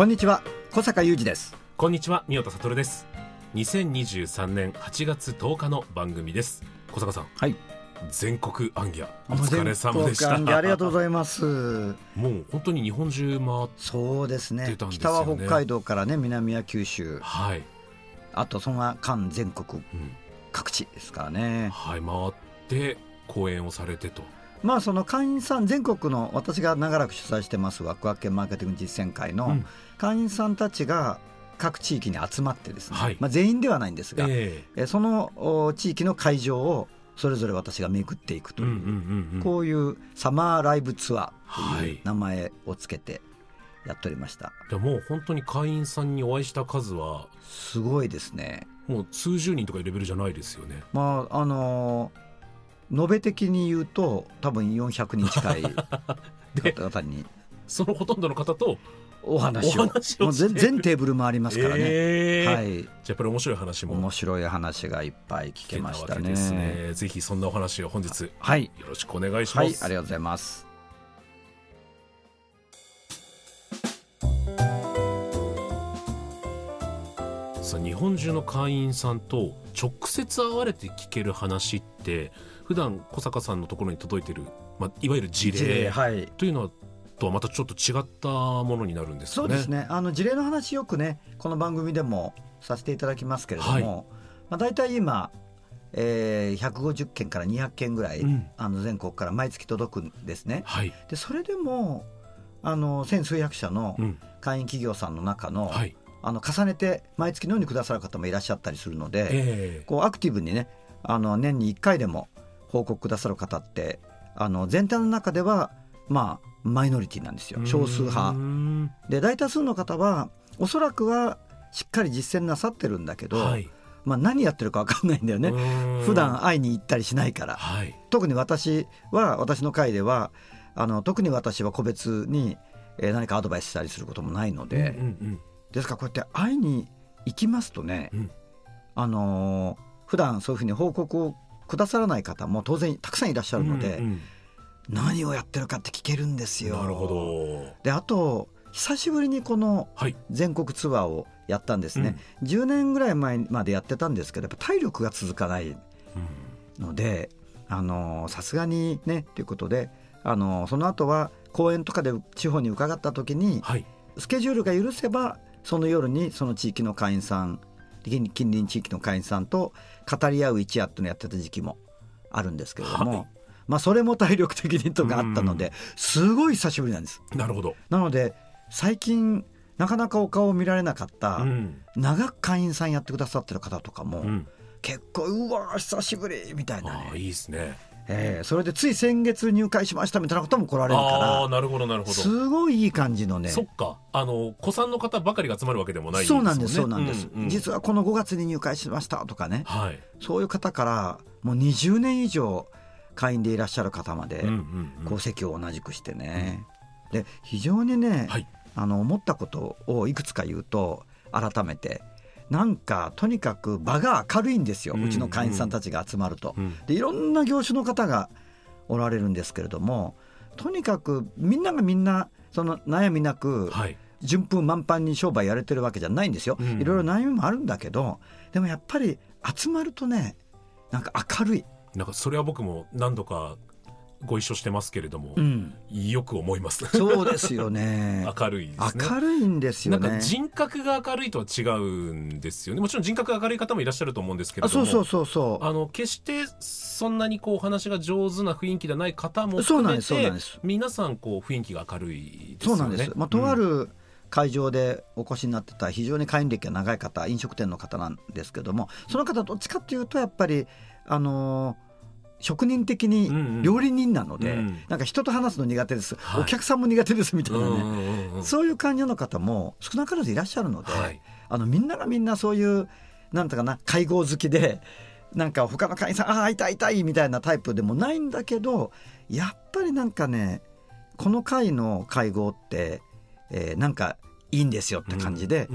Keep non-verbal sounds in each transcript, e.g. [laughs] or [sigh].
こんにちは小坂雄二です。こんにちは三代田悟です。2023年8月10日の番組です。小坂さん。はい。全国アンギャお疲れ様でした。ありがとうございます。もう本当に日本中回っそうですね。北は北海道からね南は九州。はい、あとその間全国。うん、各地ですからね。はい回って講演をされてとまあその会員さん全国の私が長らく主催してますワクワク系マーケティング実践会のうん。会員さんたちが各地域に集まってですね、はい。まあ、全員ではないんですが、ええ。そのお地域の会場をそれぞれ私が巡っていくという、えうんうんうんうん。こういうサマーライブツアーとはい。いう名前をつけてやっておりました、でもう本当に会員さんにお会いした数はすごいですね。もう数十人とかいうレベルじゃないですよね。まああのー延べ的に言うと多分400人近い [laughs] で方々に。そのほとんどの方とお話を。もう全全テーブル回りますからね、ええはい。じゃあやっぱり面白い話も。面白い話がいっぱい聞けましたね。ね。ぜひそんなお話を本日よはい。ろしくお願いしはいます、ありがとうございます。さあ日本中の会員さんと直接会われて聞ける話って普段小坂さんのところに届いてる、まあ、いわゆる事事例というのはとはまたちょっと違ったものになるんですよね。そうですね。あの事例の話よくねこの番組でもさせていただきますけれども、はい。まあ、大体今、えー、150件から200件ぐらい、うん。あの全国から毎月届くんですね。はい、でそれでもあの千数百社のうん。会員企業さんの中の,、はい。あの重ねて毎月のようにくださる方もいらっしゃったりするので、えこうアクティブにねあの年に1回でも報告くださる方ってあの全体の中ではまあマイノリティなんですよ。え少数派。で大多数の方はおそらくはしっかり実践なさってるんだけど、はい。まあ、何やってるか分かんないんだよね。普段会いに行ったりしないから。はい。特に私は私の会ではあの特に私は個別にえー何かアドバイスしたりすることもないので、うんうん。ですからこうやって会いに行きますとね、うん。あのー普段そういうふうに報告をくださらない方も当然たくさんいらっしゃうんるので、うんうん。何をやってるかって聞けるんですよ。なるほど。であと久しぶりにこのはい。全国ツアーをやったんですね、10年ぐらい前までやってたんですけどやっぱ体力が続かないうんのであのさすがにねということであのその後は公演とかで地方に伺った時にはい。スケジュールが許せばその夜にその地域の会員さん近近隣地域の会員さんと語り合う一夜っていうのをやってた時期もあるんですけれども、はい。まあそれも体力的にとかあったのですごい久しぶりなんです。なるほど、なので最近なかなかお顔を見られなかった、うん。長く会員さんやってくださってる方とかも、うん、結構うわー久しぶりみたいなね、ああいいですねえーそれでつい先月入会しましたみたいな方も来られるかああなるほどなるほど。らすごいいい感じのね。そっか。あの子さんの方ばかりが集まるわけでもないそうなんですもそうなんです、うんうん。実はこの5月に入会しましたとかね。はい、そういう方からもう20年以上会員でいらっしゃる方まで、うんうんうん。こう席を同じくしてね、で非常にね、はい。あの思ったことをいくつか言うと改めてなんかとにかく場が明るいんですよ、ううんちの会員さんたちが集まると。うん。でいろんな業種の方がおられるんですけれどもとにかくみんながみんなその悩みなくはい。順風満帆に商売やれてるわけじゃないんですよ、うん。いろいろ悩みもあるんだけどでもやっぱり集まるとねなんか明るい、なんかそれは僕も何度かご一緒してますけれども、うん、よく思います。そうですよね。[laughs] 明るいですね。明るいんですよね。なんか人格が明るいとは違うんですよね。もちろん人格が明るい方もいらっしゃると思うんですけれどもあそうそうそうそう。あの決してそんなにこうお話が上手な雰囲気ではない方も含めてすそうなんです。皆さんこう雰囲気が明るいですよね。そうなんです、まあ、とある、会場でお越しになってた非常に会員歴が長い方飲食店の方なんですけどもその方どっちかっていうとやっぱりあのー職人的に料理人なので、うん。うんなんか人と話すの苦手です、はい。お客さんも苦手ですみたいなね、そういう感じの方も少なからずいらっしゃるので、はい。あのみんながみんなそういうなんていうかな会合好きでなんか他の会員さんああ会いたい会いたいみたいなタイプでもないんだけどやっぱりなんかねこの会の会合って、えーなんかいいんですよって感じで、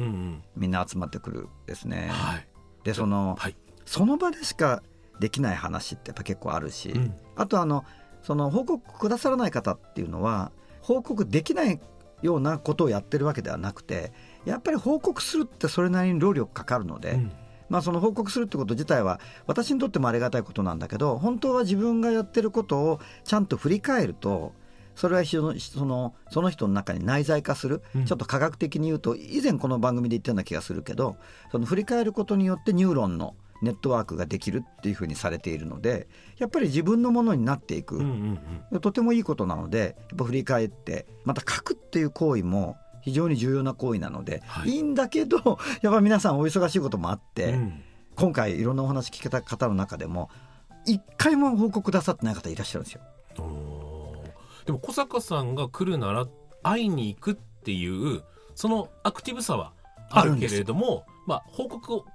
みんな集まってくるですね。はい。でその、はい。その場でしかできない話ってやっぱ結構あるし、うん。あとあのその報告くださらない方っていうのは報告できないようなことをやってるわけではなくてやっぱり報告するってそれなりに労力かかるので、うん。まあ、その報告するってこと自体は私にとってもありがたいことなんだけど本当は自分がやってることをちゃんと振り返るとそれはそのそのその人の中に内在化する、うん。ちょっと科学的に言うと以前この番組で言ったような気がするけどその振り返ることによってニューロンのネットワークができるっていうふうにされているのでやっぱり自分のものになっていく、とてもいいことなのでやっぱ振り返ってまた書くっていう行為も非常に重要な行為なので、はい。い、いんだけど [laughs] やっぱ皆さんお忙しいこともあって、うん。今回いろんなお話聞けた方の中でも一回も報告くださってない方いらっしゃるんですよ。でも小坂さんが来るなら会いに行くっていうそのアクティブさはあるけれどもまあ報告を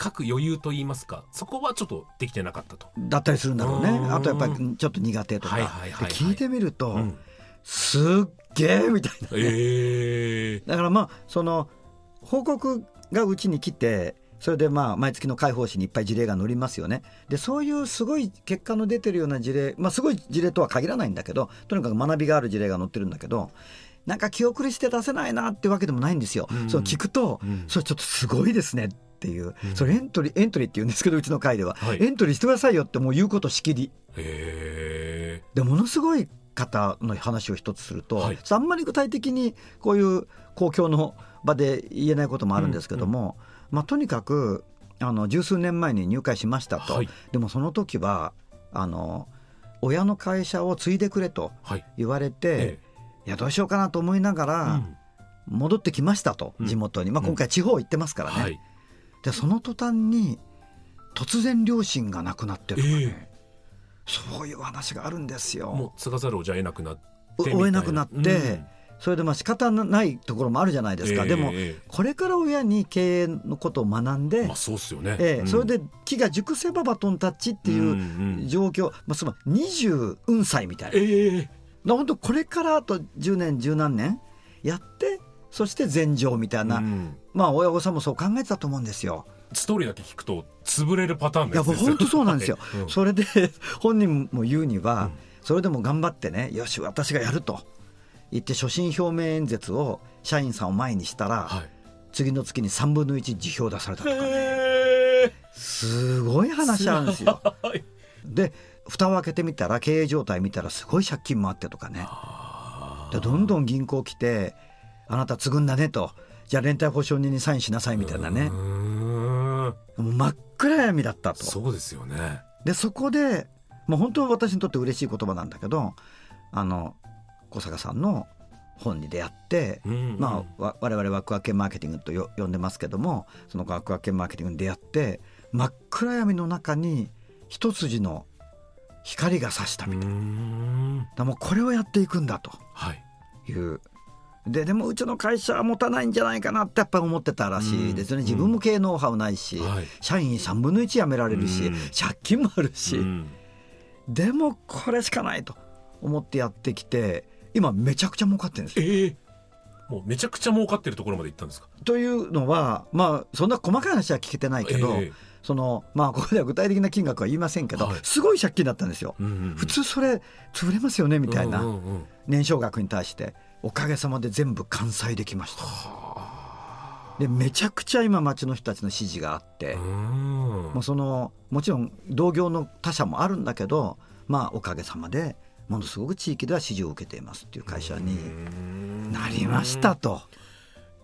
書く余裕といいますかそこはちょっとできてなかったと。だったりするんだろうね。うん。あとやっぱりちょっと苦手とか、はいはいはいはい。で聞いてみると、うん。すっげえみたいな。ね、えだからまあその報告がうちに来てそれでまあ毎月の解放誌にいっぱい事例が載りますよね。でそういうすごい結果の出てるような事例まあすごい事例とは限らないんだけどとにかく学びがある事例が載ってるんだけどなんか気遅れして出せないなってわけでもないんですよ。うん。そう聞くと、うん。それちょっとすごいですねっていう、うん。それエントリーエントリーって言うんですけどうちの会では、はい。エントリーしてくださいよってもう言うことしきり。へでものすごい方の話を一つすると、はい。あんまり具体的にこういう公共の場で言えないこともあるんですけども、まあ、とにかくあの十数年前に入会しましたと、はい。でもその時はあの親の会社を継いでくれとはい。言われて、えいやどうしようかなと思いながえらうん。戻ってきましたと、うん。地元に、まあ、うん。今回地方行ってますからね、はいでその途端に突然両親が亡くなってとかね、そういう話があるんですよ。もう継がざるをじゃ得なくなって追えなくなってそれでまあ仕方ないところもあるじゃないですか、ええでもえこれから親に経営のことを学んで、えまあそうっすよね。ええうん。それで木が熟せばバトンタッチっていんうん状況、まあ、つまり20歳みたいな。ええ本当これからあと10年十何年やってそして禅情みたいな、うん。まあ親御さんもそう考えてたと思うんですよ。ストーリーだけ聞くと潰れるパターンいや本当そうなんですよ、[laughs] はい。うん。それで本人も言うには、うん。それでも頑張ってねよし私がやると。言って所信表明演説を社員さんを前にしたら、はい。次の月に3分の1辞表出されたとかね。すごい話あるんですよ。はい。で蓋を開けてみたら経営状態見たらすごい借金もあってとかね。でどんどん銀行来て「あなた継ぐんだね」と「じゃあ連帯保証人にサインしなさい」みたいなね。う真っ暗闇だったと。そうですよね。でそこでもう本当は私にとって嬉しい言葉なんだけどあの小坂さんの本に出会って、うんまあ、わ我々ワクワク系マーケティングとよ呼んでますけどもそのワクワク系マーケティングに出会って真っ暗闇の中に一筋の光が差したみたいな、だもうこれをやっていくんだと。はい。いう。ででもうちの会社は持たないんじゃないかなってやっぱり思ってたらしいですよね、うん自分も経営ノウハウないし、はい。社員3分の1辞められるし、うん。借金もあるし、うん。でもこれしかないと思ってやってきて今めちゃくちゃ儲かってるんですよ。ええ。もうめちゃくちゃ儲かってるところまで行ったんですか？というのはまあそんな細かい話は聞けてないけど、ええ。そのまあここでは具体的な金額は言いませんけど、はい。すごい借金だったんですよ。うんうんうん。普通それ潰れますよねみたいな。うんうんうん年少額に対しておかげさまで全部完済できました。でめちゃくちゃ今町の人たちの支持があって、もうそのもちろん同業の他社もあるんだけどまあおかげさまでものすごく地域では支持を受けていますっていう会社になりましたと。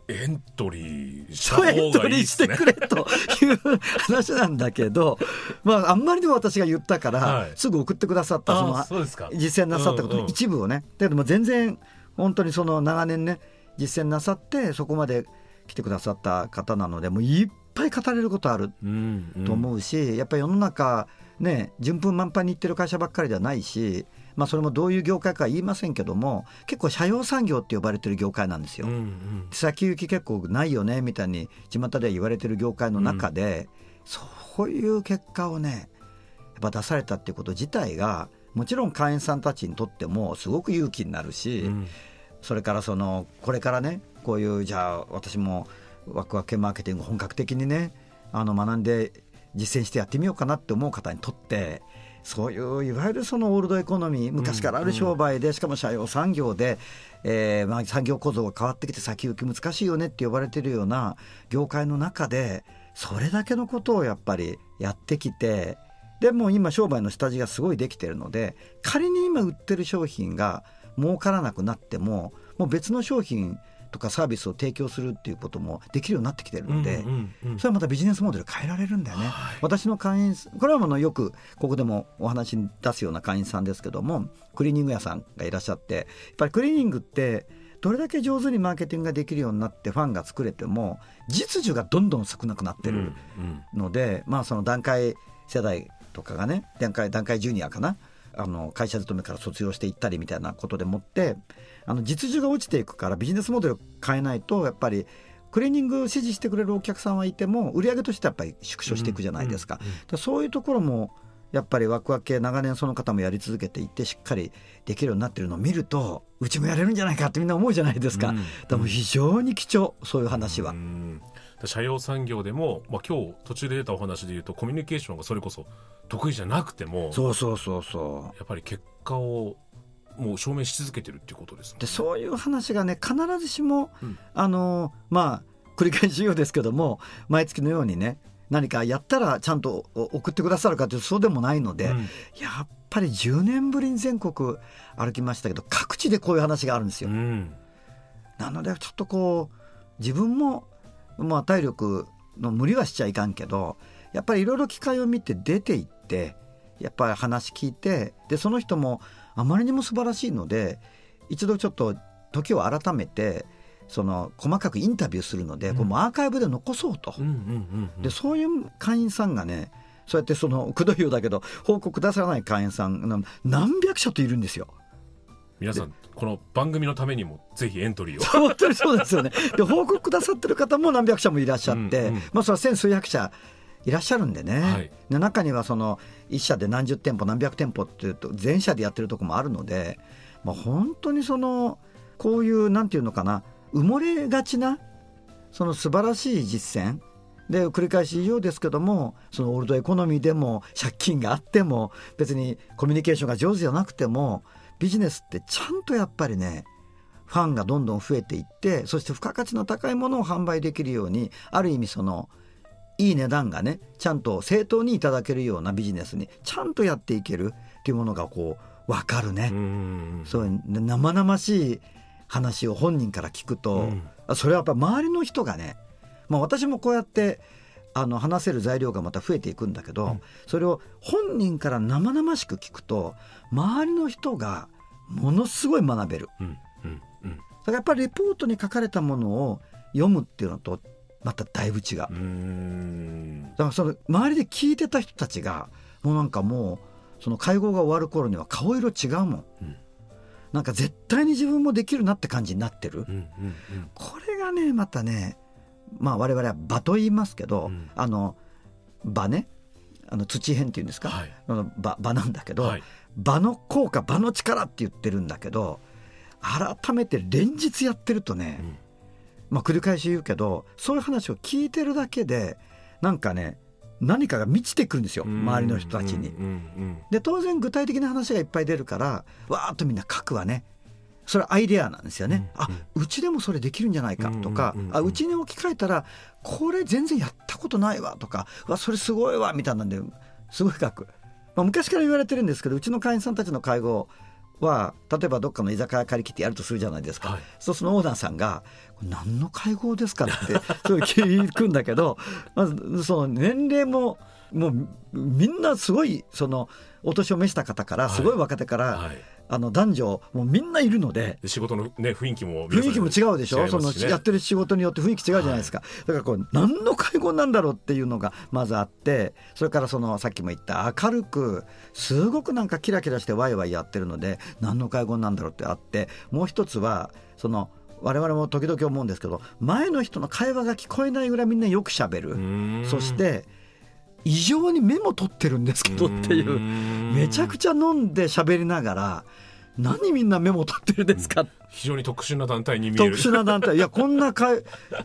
エントリーしたそう方エントリーしてくれという話なんだけど、[laughs] まあ、あんまりにも私が言ったから、はい。すぐ送ってくださったそあの実践なさったことの一部をね、だけども全然本当にその長年ね実践なさってそこまで来てくださった方なのでもういっぱい語れることあるうんうん。と思うし、やっぱり世の中ね順風満帆にいってる会社ばっかりではないし、まあ、それもどういう業界かは言いませんけども結構社用産業って呼ばれてる業界なんですよ。うんうん。先行き結構ないよねみたいに巷では言われてる業界の中で、そういう結果をねやっぱ出されたっていうこと自体がもちろん会員さんたちにとってもすごく勇気になるし、うん。それからそのこれからねこういうじゃあ私もワクワク系マーケティング本格的にねあの学んで実践してやってみようかなって思う方にとってそういういわゆるそのオールドエコノミー昔からある商売で、しかも社用産業で、えーまあ、産業構造が変わってきて先行き難しいよねって呼ばれてるような業界の中でそれだけのことをやっぱりやってきてでも今商売の下地がすごいできてるので仮に今売ってる商品が儲からなくなってももう別の商品とかサービスを提供するっていうこともできるようになってきてるので、うんうんうんそれはまたビジネスモデル変えられるんだよね。はい私の会員これはものよくここでもお話に出すような会員さんですけどもクリーニング屋さんがいらっしゃってやっぱりクリーニングってどれだけ上手にマーケティングができるようになってファンが作れても実需がどんどん少なくなってる。うんので、まあ、その段階世代とかがね段階段階ジュニアかなあの会社勤めから卒業していったりみたいなことでもってあの実需が落ちていくからビジネスモデルを変えないとやっぱりクリーニングを支持してくれるお客さんはいても売り上げとしてはやっぱり縮小していくじゃないですか。うそういうところもやっぱりワクワク系長年その方もやり続けていってしっかりできるようになってるのを見るとうちもやれるんじゃないかってみんな思うじゃないですか。うんだからもう非常に貴重そういう話は。うん社用産業でも、まあ、今日途中で出たお話で言うとコミュニケーションがそれこそ得意じゃなくてもそうそうそうそうやっぱり結果をもう証明し続けてるっていうことですね。でそういう話がね必ずしも、うんあのまあ繰り返し言うですけども毎月のようにね何かやったらちゃんとお送ってくださるかというとそうでもないので、うんやっぱり10年ぶりに全国歩きましたけど各地でこういう話があるんですよ。うんなのでちょっとこう自分も、まあ、体力の無理はしちゃいかんけどやっぱりいろいろ機会を見て出ていってやっぱり話聞いてでその人もあまりにも素晴らしいので一度ちょっと時を改めてその細かくインタビューするので、うんこれもアーカイブで残そうと。でそういう会員さんがねそうやってその [laughs] くどいようだけど報告出さない会員さんが何百社といるんですよ。皆さんこの番組のためにもぜひエントリーを。[laughs] 本当にそうですよね。で報告くださってる方も何百社もいらっしゃって、うんうんまあそれは千数百社いらっしゃるんでね、はいで中にはその一社で何十店舗何百店舗っていうと全社でやってるとこもあるので、まあ、本当にそのこういうなんていうのかな埋もれがちなその素晴らしい実践で繰り返し言うようですけどもそのオールドエコノミーでも借金があっても別にコミュニケーションが上手じゃなくてもビジネスってちゃんとやっぱりねファンがどんどん増えていってそして付加価値の高いものを販売できるようにある意味そのいい値段がねちゃんと正当にいただけるようなビジネスにちゃんとやっていけるっていうものがこう分かるね。そういう生々しい話を本人から聞くと、うんそれはやっぱ周りの人がね、まあ、私もこうやってあの話せる材料がまた増えていくんだけど、うんそれを本人から生々しく聞くと周りの人がものすごい学べる。うんうんうんだからやっぱりレポートに書かれたものを読むっていうのとまただいぶ違う。だうーんからその周りで聞いてた人たちがもうなんかもうその会合が終わる頃には顔色違うもん。うんなんか絶対に自分もできるなって感じになってる。うんうんこれがねまたねまあ我々は場と言いますけど、うん。あの場ね。あの土変っていうんですか、はい。あの場場なんだけど、はい。場の効果場の力って言ってるんだけど改めて連日やってるとね、うん。まあ繰り返し言うけどそういう話を聞いてるだけでなんかね何かが満ちてくるんですよ周りの人たちに。で当然具体的な話がいっぱい出るからわーっとみんな書くわねそれはアイデアなんですよね、うんあうちでもそれできるんじゃないかとか、あうちに置き換えたらこれ全然やったことないわとかわそれすごいわみたいなんですごい書く、まあ、昔から言われてるんですけどうちの会員さんたちの会合は例えばどっかの居酒屋借り切ってやるとするじゃないですか、はい。そうそのオーナーさんが「これ何の会合ですか?」ってそう聞くんだけど [laughs] まずその年齢ももうみんなすごいそのお年を召した方からはい。すごい若手から、はいあの男女もうみんないるのでで仕事のね雰囲気も雰囲気も違うでしょ？そのやってる仕事によって雰囲気違うじゃないですか、だからこう何の会合なんだろうっていうのがまずあってそれからそのさっきも言った明るくすごくなんかキラキラしてワイワイやってるので何の会合なんだろうってあってもう一つはその我々も時々思うんですけど前の人の会話が聞こえないぐらいみんなよくしゃべるそして異常にメモ取ってるんですけどっていう。めちゃくちちゃ飲んで喋りながら何みんなメモ取ってるんですか？非常に特殊な団体に見える。特殊な団体。いやこんな会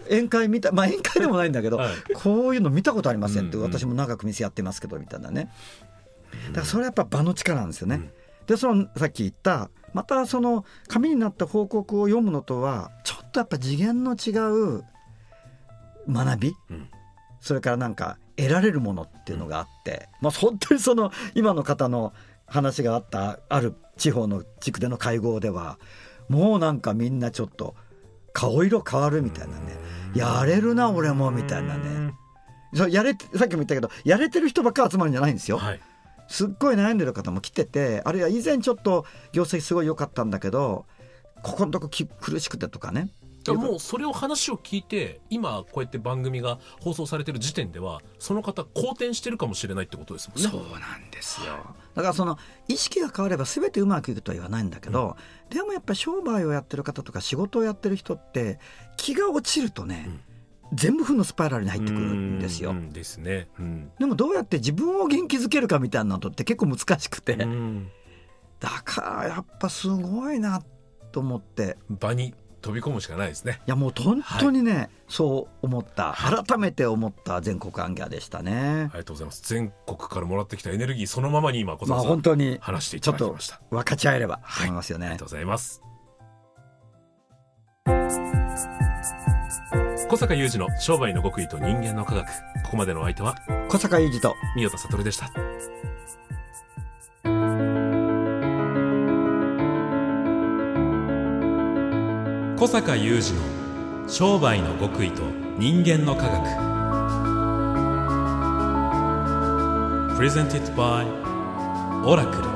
宴会見たまあ宴会でもないんだけど、はい。こういうの見たことありませんって、うんうん。私も長く店やってますけどみたいなね。だからそれはやっぱ場の力なんですよね、うん。でそのさっき言ったまたその紙になった報告を読むのとはちょっとやっぱ次元の違う学び、うん。それからなんか得られるものっていうのがあって、まあ本当にその今の方の話があったある地方の地区での会合ではもうなんかみんなちょっと顔色変わるみたいなね。やれるな俺もみたいなね。そうやれてさっきも言ったけどやれてる人ばっか集まるんじゃないんですよ。はい。すっごい悩んでる方も来ててあるいは以前ちょっと業績すごい良かったんだけどここのとこき苦しくてとかねだもうそれを話を聞いて今こうやって番組が放送されてる時点ではその方好転してるかもしれないってことですもんね。そうなんですよ。だからその意識が変われば全てうまくいくとは言わないんだけど、でもやっぱり商売をやってる方とか仕事をやってる人って気が落ちるとね、全部負のスパイラルに入ってくるんですよ。う。んですね。うん。でもどうやって自分を元気づけるかみたいなのって結構難しくて、うん。だからやっぱすごいなと思って。場に飛び込むしかないですね。いやもう本当にね、そう思った。はい改めて思った全国アンギャでしたね。あ。りがとうございます。全国からもらってきたエネルギーそのままに今小まあ沢さん本当に話していちょっとただきました。分かち合えればと思いますよね。ありがとうございます。小坂雄二の商売の極意と人間の科学。ここまでのお相手は小坂雄二と三代田悟でした小坂雄二の商売の極意と人間の科学。プレゼンティットバイオラクル